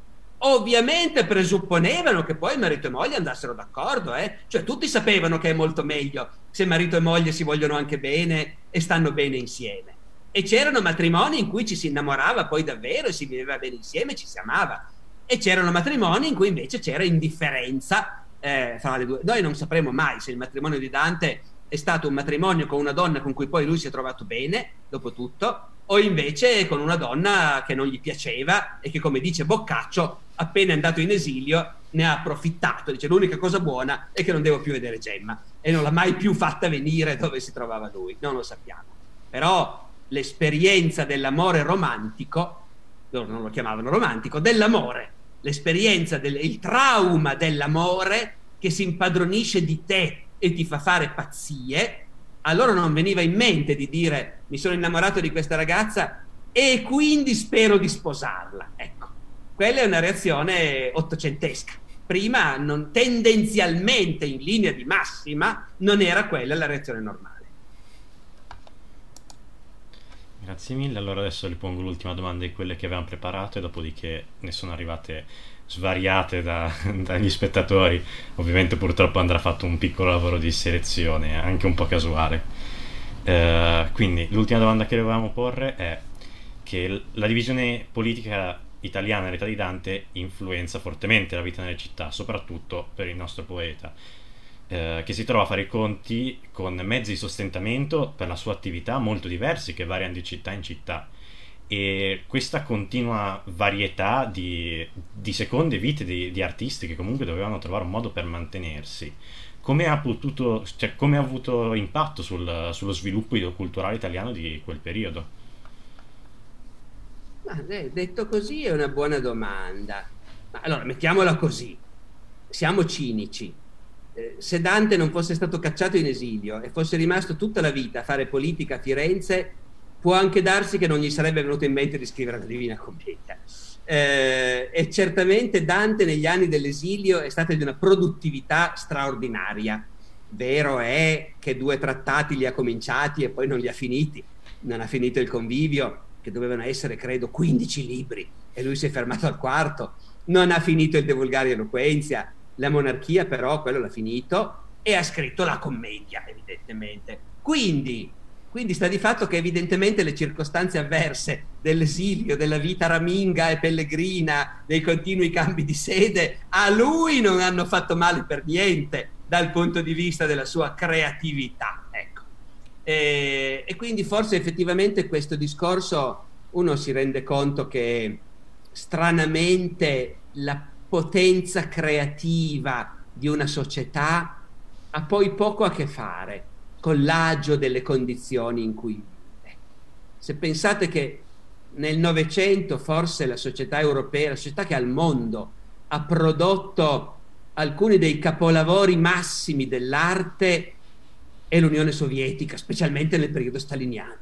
ovviamente presupponevano che poi marito e moglie andassero d'accordo, eh? cioè tutti sapevano che è molto meglio se marito e moglie si vogliono anche bene e stanno bene insieme. E c'erano matrimoni in cui ci si innamorava poi davvero e si viveva bene insieme, ci si amava. E c'erano matrimoni in cui invece c'era indifferenza eh, fra le due. Noi non sapremo mai se il matrimonio di Dante è stato un matrimonio con una donna con cui poi lui si è trovato bene, dopo tutto, o invece con una donna che non gli piaceva e che, come dice Boccaccio, appena è andato in esilio ne ha approfittato. Dice l'unica cosa buona è che non devo più vedere Gemma e non l'ha mai più fatta venire dove si trovava lui, non lo sappiamo. Però l'esperienza dell'amore romantico, loro non lo chiamavano romantico, dell'amore, l'esperienza, del, il trauma dell'amore che si impadronisce di te e ti fa fare pazzie, a loro non veniva in mente di dire mi sono innamorato di questa ragazza e quindi spero di sposarla. Ecco, quella è una reazione ottocentesca. Prima, non, tendenzialmente, in linea di massima, non era quella la reazione normale.
Grazie mille, allora adesso le pongo l'ultima domanda di quelle che avevamo preparato e dopodiché ne sono arrivate svariate da, dagli spettatori. Ovviamente purtroppo andrà fatto un piccolo lavoro di selezione, anche un po' casuale. Uh, quindi l'ultima domanda che dovevamo porre è che la divisione politica italiana nell'età di Dante influenza fortemente la vita nelle città, soprattutto per il nostro poeta, uh, che si trova a fare i conti con mezzi di sostentamento per la sua attività molto diversi che variano di città in città e questa continua varietà di, di seconde vite di, di, artisti che comunque dovevano trovare un modo per mantenersi. Come ha potuto cioè come ha avuto impatto sul, sullo sviluppo culturale italiano di quel periodo?
Ma, detto così è una buona domanda. Ma allora mettiamola così. Siamo cinici. Eh, se Dante non fosse stato cacciato in esilio e fosse rimasto tutta la vita a fare politica a Firenze può anche darsi che non gli sarebbe venuto in mente di scrivere la Divina Commedia. Eh, e certamente Dante negli anni dell'esilio è stata di una produttività straordinaria. Vero è che due trattati li ha cominciati e poi non li ha finiti. Non ha finito il convivio, che dovevano essere, credo, 15 libri, e lui si è fermato al quarto. Non ha finito il De Vulgari Eloquenzia, la monarchia però quello l'ha finito e ha scritto la commedia, evidentemente. Quindi quindi sta di fatto che evidentemente le circostanze avverse dell'esilio, della vita raminga e pellegrina, dei continui cambi di sede, a lui non hanno fatto male per niente dal punto di vista della sua creatività. Ecco. E, e quindi forse effettivamente questo discorso uno si rende conto che stranamente la potenza creativa di una società ha poi poco a che fare con l'agio delle condizioni in cui vive. Se pensate che nel Novecento forse la società europea, la società che al mondo ha prodotto alcuni dei capolavori massimi dell'arte è l'Unione Sovietica, specialmente nel periodo staliniano.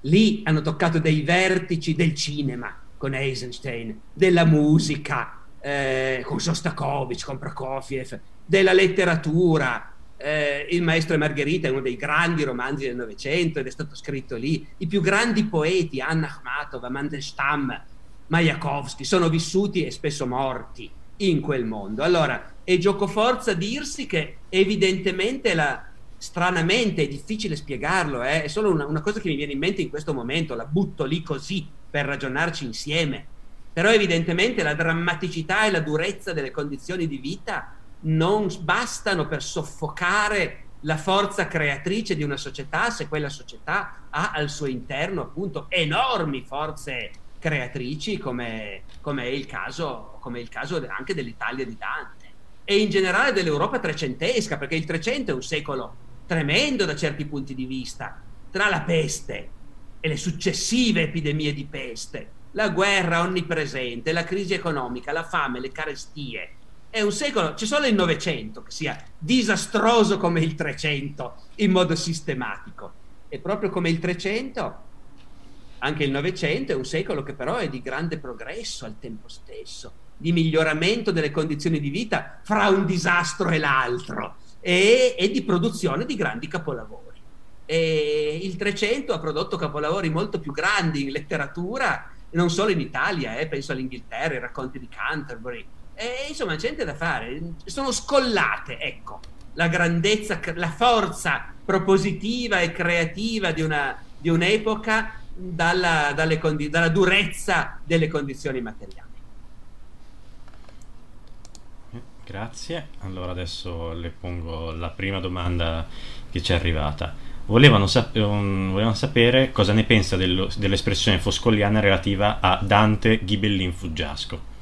Lì hanno toccato dei vertici del cinema con Eisenstein, della musica eh, con Shostakovich, con Prokofiev, della letteratura, eh, Il maestro e Margherita è uno dei grandi romanzi del Novecento ed è stato scritto lì. I più grandi poeti, Anna Akhmatova, Mandelstam, Mayakovsky, sono vissuti e spesso morti in quel mondo. Allora, è giocoforza dirsi che evidentemente la, stranamente è difficile spiegarlo, eh? è solo una, una, cosa che mi viene in mente in questo momento, la butto lì così per ragionarci insieme. Però evidentemente la drammaticità e la durezza delle condizioni di vita non bastano per soffocare la forza creatrice di una società se quella società ha al suo interno appunto enormi forze creatrici come, come, è, il caso, come è il caso anche dell'Italia di Dante. E in generale dell'Europa trecentesca perché il Trecento è un secolo tremendo da certi punti di vista tra la peste e le successive epidemie di peste la guerra onnipresente, la crisi economica, la fame, le carestie, è un secolo, c'è solo il Novecento che sia disastroso come il Trecento in modo sistematico. E proprio come il Trecento, anche il Novecento è un secolo che però è di grande progresso al tempo stesso, di miglioramento delle condizioni di vita fra un disastro e l'altro e, e di produzione di grandi capolavori. E il Trecento ha prodotto capolavori molto più grandi in letteratura, non solo in Italia, eh, penso all'Inghilterra, i racconti di Canterbury, e insomma, c'è niente da fare. Sono scollate, ecco, la grandezza, la forza propositiva e creativa di, una, di un'epoca dalla, condi- dalla durezza delle condizioni materiali.
Grazie. Allora adesso le pongo la prima domanda che ci è arrivata. Volevano, sap- um, volevano sapere cosa ne pensa dello- dell'espressione foscoliana relativa a Dante Ghibellin Fuggiasco.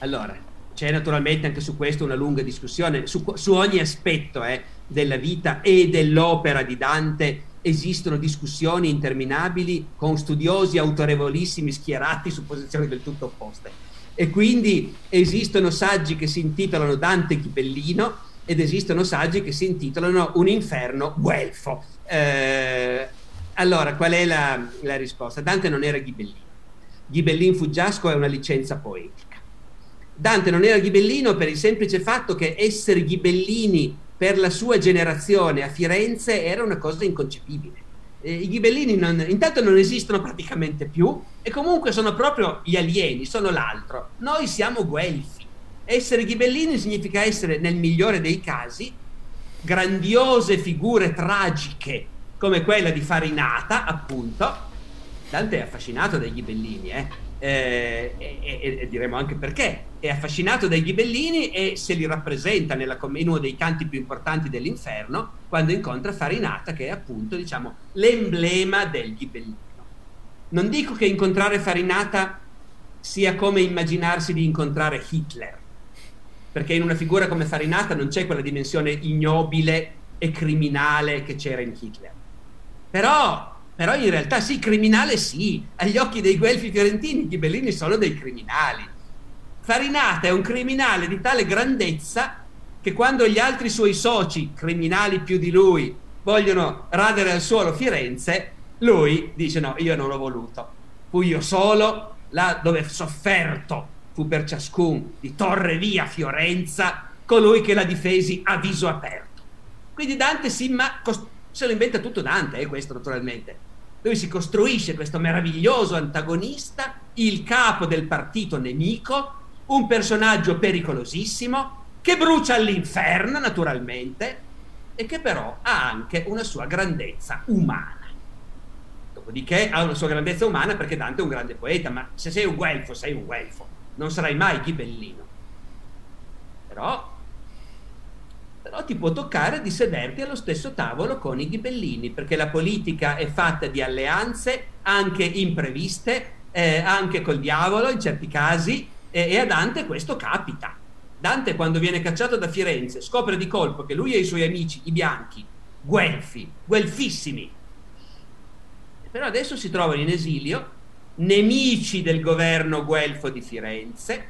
Allora, c'è naturalmente anche su questo una lunga discussione, su, su ogni aspetto eh, della vita e dell'opera di Dante esistono discussioni interminabili con studiosi autorevolissimi schierati su posizioni del tutto opposte. E quindi esistono saggi che si intitolano Dante Ghibellino ed esistono saggi che si intitolano Un inferno guelfo. Eh, allora, qual è la, la, risposta? Dante non era Ghibellino. Ghibellin Fuggiasco è una licenza poetica. Dante non era Ghibellino per il semplice fatto che essere Ghibellini per la sua generazione a Firenze era una cosa inconcepibile. Eh, I ghibellini non, intanto non esistono praticamente più e comunque sono proprio gli alieni, sono l'altro. Noi siamo guelfi. Essere ghibellini significa essere, nel migliore dei casi, grandiose figure tragiche come quella di Farinata, appunto. Dante è affascinato dai ghibellini, eh? Eh, e, e, diremo anche perché. È affascinato dai ghibellini e se li rappresenta nella, in uno dei canti più importanti dell'inferno quando incontra Farinata, che è appunto diciamo, l'emblema del ghibellino. Non dico che incontrare Farinata sia come immaginarsi di incontrare Hitler, perché in una figura come Farinata non c'è quella dimensione ignobile e criminale che c'era in Hitler. Però però in realtà sì, criminale sì, agli occhi dei guelfi fiorentini ghibellini sono dei criminali. Farinata è un criminale di tale grandezza che quando gli altri suoi soci, criminali più di lui, vogliono radere al suolo Firenze, lui dice no, io non l'ho voluto, fui io solo, là dove sofferto fu per ciascun di torre via Fiorenza colui che la difesi a viso aperto. Quindi Dante sì, ma cost- se lo inventa tutto Dante, eh, questo naturalmente lui si costruisce questo meraviglioso antagonista, il capo del partito nemico, un personaggio pericolosissimo, che brucia all'inferno naturalmente e che però ha anche una sua grandezza umana. Dopodiché ha una sua grandezza umana perché Dante è un grande poeta, ma se sei un guelfo, sei un guelfo, non sarai mai ghibellino. Però però ti può toccare di sederti allo stesso tavolo con i ghibellini, perché la politica è fatta di alleanze anche impreviste, eh, anche col diavolo in certi casi, eh, e a Dante questo capita. Dante quando viene cacciato da Firenze scopre di colpo che lui e i suoi amici, i bianchi, guelfi, guelfissimi, però adesso si trovano in esilio, nemici del governo guelfo di Firenze,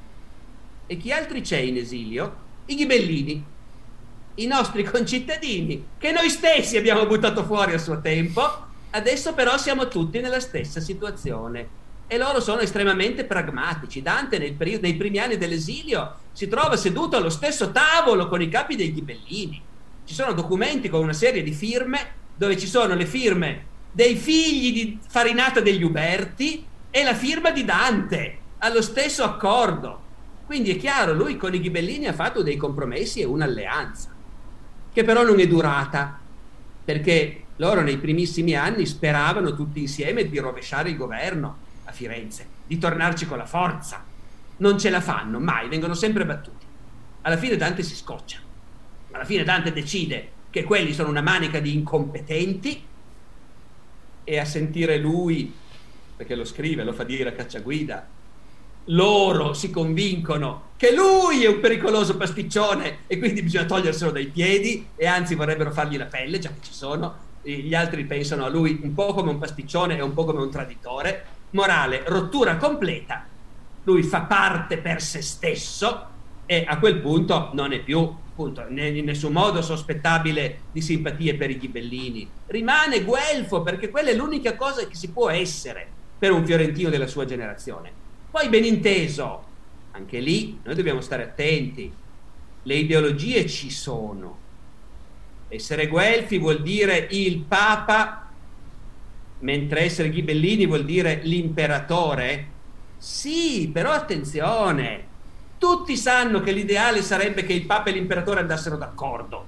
e chi altri c'è in esilio? I ghibellini, i nostri concittadini, che noi stessi abbiamo buttato fuori a suo tempo, adesso però siamo tutti nella stessa situazione. E loro sono estremamente pragmatici. Dante nel periodo, nei primi anni dell'esilio si trova seduto allo stesso tavolo con i capi dei ghibellini. Ci sono documenti con una serie di firme dove ci sono le firme dei figli di Farinata degli Uberti e la firma di Dante allo stesso accordo. Quindi è chiaro, lui con i ghibellini ha fatto dei compromessi e un'alleanza che però non è durata, perché loro nei primissimi anni speravano tutti insieme di rovesciare il governo a Firenze, di tornarci con la forza. Non ce la fanno, mai, vengono sempre battuti. Alla fine Dante si scoccia. Alla fine Dante decide che quelli sono una manica di incompetenti e a sentire lui, perché lo scrive, lo fa dire a cacciaguida, loro si convincono che lui è un pericoloso pasticcione e quindi bisogna toglierselo dai piedi e anzi vorrebbero fargli la pelle, già che ci sono. Gli altri pensano a lui un po' come un pasticcione e un po' come un traditore. Morale, rottura completa. Lui fa parte per se stesso e a quel punto non è più appunto, in nessun modo sospettabile di simpatie per i ghibellini. Rimane guelfo perché quella è l'unica cosa che si può essere per un fiorentino della sua generazione poi ben inteso, anche lì noi dobbiamo stare attenti, le ideologie ci sono. Essere guelfi vuol dire il Papa, mentre essere ghibellini vuol dire l'imperatore. Sì, però attenzione, tutti sanno che l'ideale sarebbe che il Papa e l'imperatore andassero d'accordo.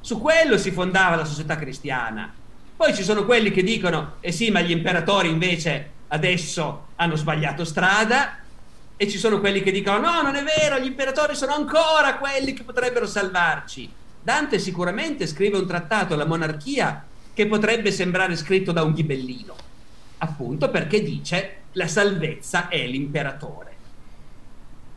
Su quello si fondava la società cristiana. Poi ci sono quelli che dicono, eh sì, ma gli imperatori invece adesso hanno sbagliato strada e ci sono quelli che dicono no, non è vero, gli imperatori sono ancora quelli che potrebbero salvarci. Dante sicuramente scrive un trattato alla monarchia che potrebbe sembrare scritto da un ghibellino, appunto perché dice la salvezza è l'imperatore.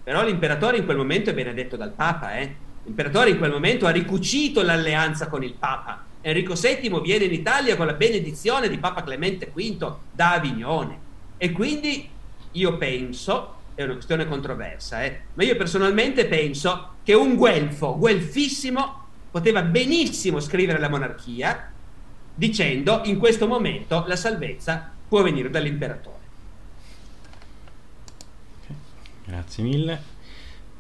Però l'imperatore in quel momento è benedetto dal Papa, eh? L'imperatore in quel momento ha ricucito l'alleanza con il Papa Enrico VII viene in Italia con la benedizione di Papa Clemente V da Avignone. E quindi io penso, è una questione controversa, eh, ma io personalmente penso che un guelfo, guelfissimo, poteva benissimo scrivere la monarchia dicendo in questo momento la salvezza può venire dall'imperatore.
Grazie mille.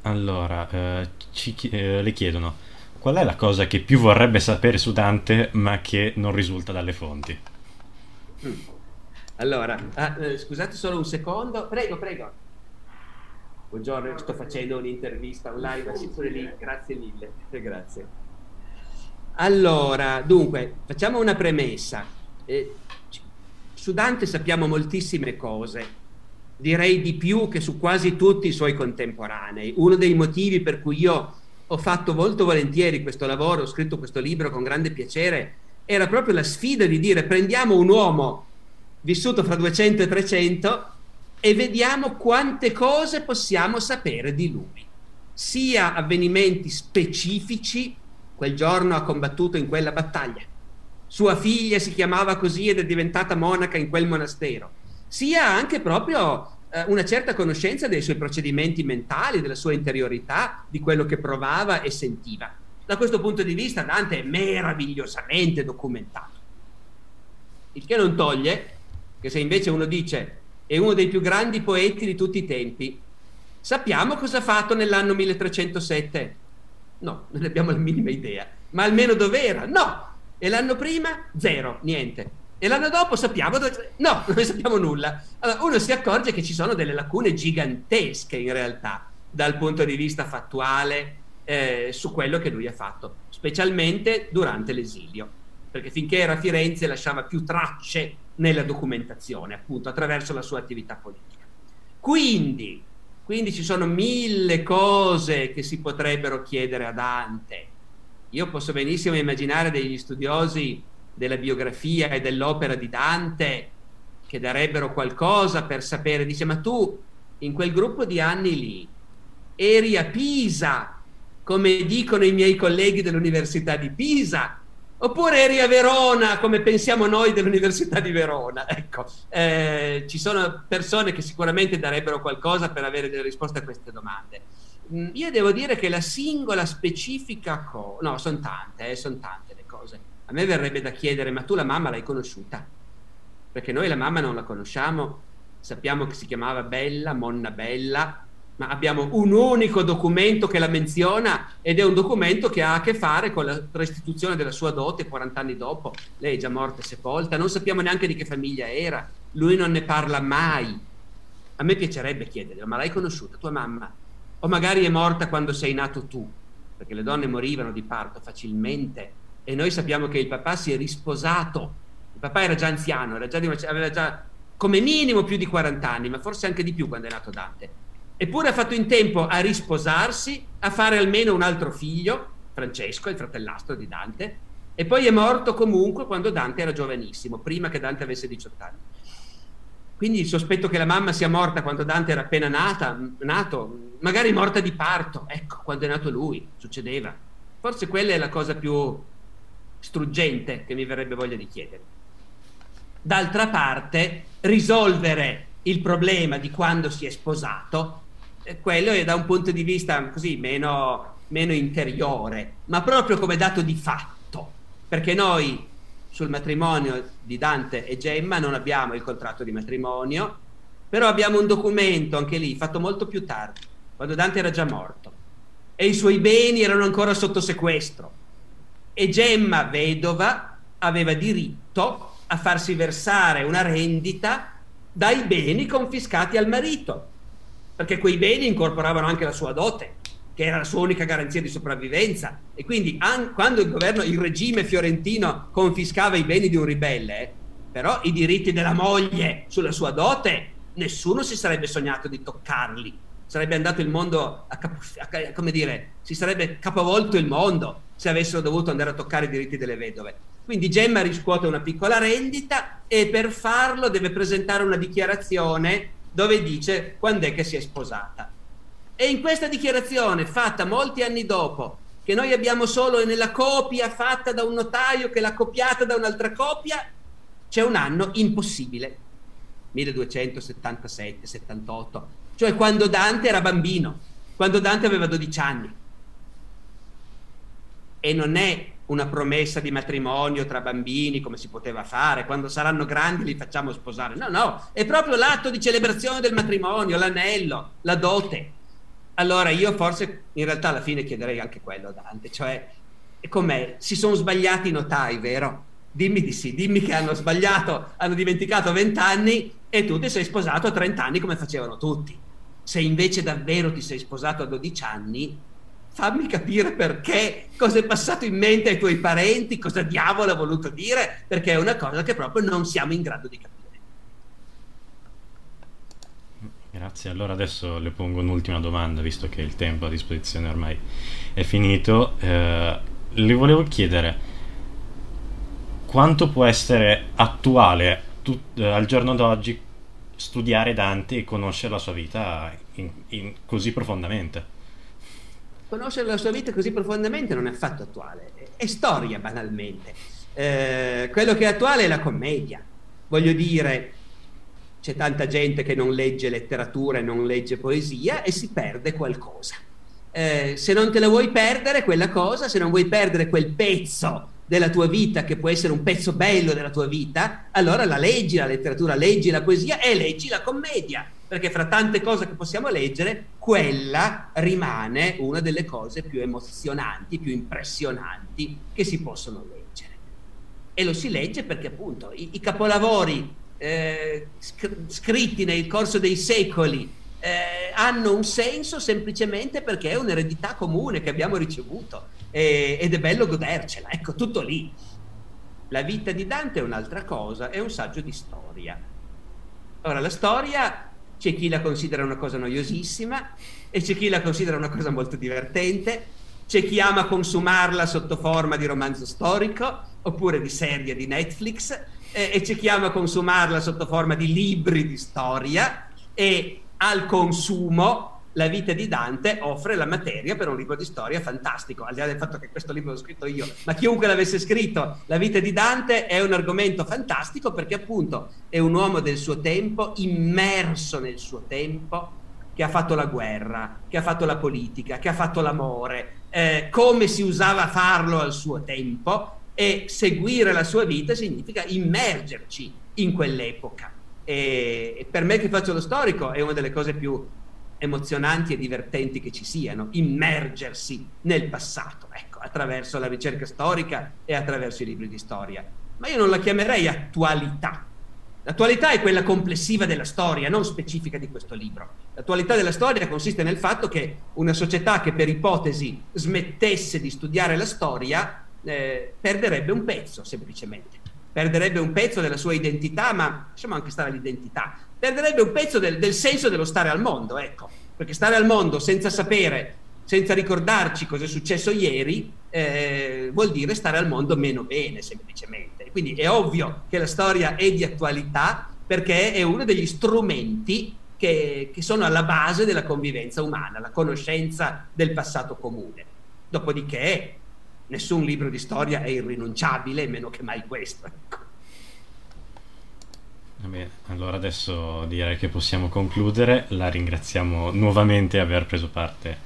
Allora, eh, ci, eh, le chiedono qual è la cosa che più vorrebbe sapere su Dante ma che non risulta dalle fonti?
Mm. Allora, ah, eh, scusate solo un secondo, prego, prego. Buongiorno, sto facendo un'intervista online, sì, pure lì, grazie mille, grazie. Allora, dunque, facciamo una premessa. Eh, su Dante sappiamo moltissime cose, direi di più che su quasi tutti i suoi contemporanei. Uno dei motivi per cui io ho fatto molto volentieri questo lavoro, ho scritto questo libro con grande piacere, era proprio la sfida di dire prendiamo un uomo vissuto fra 200 e 300 e vediamo quante cose possiamo sapere di lui, sia avvenimenti specifici, quel giorno ha combattuto in quella battaglia, sua figlia si chiamava così ed è diventata monaca in quel monastero, sia anche proprio eh, una certa conoscenza dei suoi procedimenti mentali, della sua interiorità, di quello che provava e sentiva. Da questo punto di vista Dante è meravigliosamente documentato. Il che non toglie che se invece uno dice è uno dei più grandi poeti di tutti i tempi, sappiamo cosa ha fatto nell'anno 1307? No, non abbiamo la minima idea. Ma almeno dov'era? No! E l'anno prima? Zero, niente. E l'anno dopo sappiamo dove... No, non ne sappiamo nulla. Allora, uno si accorge che ci sono delle lacune gigantesche in realtà dal punto di vista fattuale eh, su quello che lui ha fatto, specialmente durante l'esilio, perché finché era a Firenze lasciava più tracce nella documentazione, appunto, attraverso la sua attività politica. Quindi, quindi ci sono mille cose che si potrebbero chiedere a Dante. Io posso benissimo immaginare degli studiosi della biografia e dell'opera di Dante che darebbero qualcosa per sapere, dice ma tu in quel gruppo di anni lì eri a Pisa, come dicono i miei colleghi dell'Università di Pisa, oppure eri a Verona, come pensiamo noi dell'Università di Verona. Ecco, eh, ci sono persone che sicuramente darebbero qualcosa per avere delle risposte a queste domande. Mm, io devo dire che la singola specifica cosa, no, sono tante, eh, sono tante le cose a me verrebbe da chiedere, ma tu la mamma l'hai conosciuta? Perché noi la mamma non la conosciamo, sappiamo che si chiamava Bella, Monna Bella, ma abbiamo un unico documento che la menziona ed è un documento che ha a che fare con la restituzione della sua dote 40 anni dopo. Lei è già morta e sepolta, non sappiamo neanche di che famiglia era, lui non ne parla mai. A me piacerebbe chiedere, ma l'hai conosciuta tua mamma? O magari è morta quando sei nato tu, perché le donne morivano di parto facilmente e noi sappiamo che il papà si è risposato. Il papà era già anziano, era già aveva già come minimo più di 40 anni, ma forse anche di più quando è nato Dante. Eppure ha fatto in tempo a risposarsi, a fare almeno un altro figlio, Francesco, il fratellastro di Dante, e poi è morto comunque quando Dante era giovanissimo, prima che Dante avesse 18 anni. Quindi il sospetto che la mamma sia morta quando Dante era appena nata, nato, magari morta di parto, ecco, quando è nato lui, succedeva. Forse quella è la cosa più struggente che mi verrebbe voglia di chiedere. D'altra parte, risolvere il problema di quando si è sposato, quello è da un punto di vista così meno, meno interiore, ma proprio come dato di fatto, perché noi sul matrimonio di Dante e Gemma non abbiamo il contratto di matrimonio, però abbiamo un documento anche lì fatto molto più tardi, quando Dante era già morto. E i suoi beni erano ancora sotto sequestro. E Gemma, vedova, aveva diritto a farsi versare una rendita dai beni confiscati al marito, perché quei beni incorporavano anche la sua dote, che era la sua unica garanzia di sopravvivenza. E quindi an- quando il governo, il regime fiorentino confiscava i beni di un ribelle, però i diritti della moglie sulla sua dote, nessuno si sarebbe sognato di toccarli. Sarebbe andato il mondo a, capo- a come dire, si sarebbe capovolto il mondo se avessero dovuto andare a toccare i diritti delle vedove. Quindi Gemma riscuote una piccola rendita e per farlo deve presentare una dichiarazione dove dice quando è che si è sposata. E in questa dichiarazione, fatta molti anni dopo, che noi abbiamo solo nella copia fatta da un notaio che l'ha copiata da un'altra copia, c'è un anno impossibile, 1277-78, cioè quando Dante era bambino, quando Dante aveva 12 anni. E non è una promessa di matrimonio tra bambini come si poteva fare, quando saranno grandi li facciamo sposare. No, no, è proprio l'atto di celebrazione del matrimonio, l'anello, la dote. Allora io forse in realtà alla fine chiederei anche quello a Dante, cioè com'è? Si sono sbagliati i notai, vero? Dimmi di sì, dimmi che hanno sbagliato, hanno dimenticato vent'anni e tu ti sei sposato a 30 anni come facevano tutti. Se invece davvero ti sei sposato a 12 anni, fammi capire perché, cosa è passato in mente ai tuoi parenti, cosa diavolo ha voluto dire, perché è una cosa che proprio non siamo in grado di capire.
Grazie, allora adesso le pongo un'ultima domanda, visto che il tempo a disposizione ormai è finito. Eh, le volevo chiedere quanto può essere attuale tut- eh, al giorno d'oggi studiare Dante e conoscere la sua vita in, in così profondamente.
Conoscere la sua vita così profondamente non è affatto attuale, è storia banalmente. Eh, quello che è attuale è la commedia. Voglio dire, c'è tanta gente che non legge letteratura e non legge poesia e si perde qualcosa. Eh, se non te la vuoi perdere quella cosa, se non vuoi perdere quel pezzo della tua vita, che può essere un pezzo bello della tua vita, allora la leggi la letteratura, leggi la poesia e leggi la commedia, perché fra tante cose che possiamo leggere, quella rimane una delle cose più emozionanti, più impressionanti che si possono leggere. E lo si legge perché appunto i, i capolavori eh, scritti nel corso dei secoli eh, hanno un senso semplicemente perché è un'eredità comune che abbiamo ricevuto e, ed è bello godercela, ecco, tutto lì. La vita di Dante è un'altra cosa, è un saggio di storia. Ora, la storia c'è chi la considera una cosa noiosissima e c'è chi la considera una cosa molto divertente, c'è chi ama consumarla sotto forma di romanzo storico oppure di serie di Netflix eh, e c'è chi ama consumarla sotto forma di libri di storia e al consumo, la vita di Dante offre la materia per un libro di storia fantastico, al di là del fatto che questo libro l'ho scritto io, ma chiunque l'avesse scritto, la vita di Dante è un argomento fantastico perché appunto è un uomo del suo tempo, immerso nel suo tempo, che ha fatto la guerra, che ha fatto la politica, che ha fatto l'amore, eh, come si usava farlo al suo tempo e seguire la sua vita significa immergerci in quell'epoca. E, per me che faccio lo storico è una delle cose più emozionanti e divertenti che ci siano, immergersi nel passato, ecco, attraverso la ricerca storica e attraverso i libri di storia. Ma io non la chiamerei attualità. L'attualità è quella complessiva della storia, non specifica di questo libro. L'attualità della storia consiste nel fatto che una società che per ipotesi smettesse di studiare la storia eh, perderebbe un pezzo, semplicemente perderebbe un pezzo della sua identità, ma lasciamo anche stare l'identità, perderebbe un pezzo del, del, senso dello stare al mondo, ecco, perché stare al mondo senza sapere, senza ricordarci cosa è successo ieri, eh, vuol dire stare al mondo meno bene, semplicemente. Quindi è ovvio che la storia è di attualità perché è uno degli strumenti che, che sono alla base della convivenza umana, la conoscenza del passato comune. Dopodiché nessun libro di storia è irrinunciabile, meno che mai questo. Ecco.
Vabbè, allora adesso direi che possiamo concludere. La ringraziamo nuovamente di aver preso parte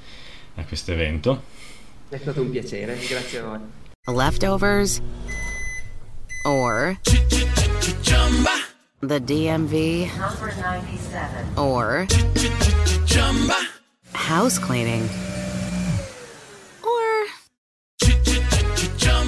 a questo evento.
È stato un piacere, grazie a voi.
Leftovers or the DMV or house cleaning.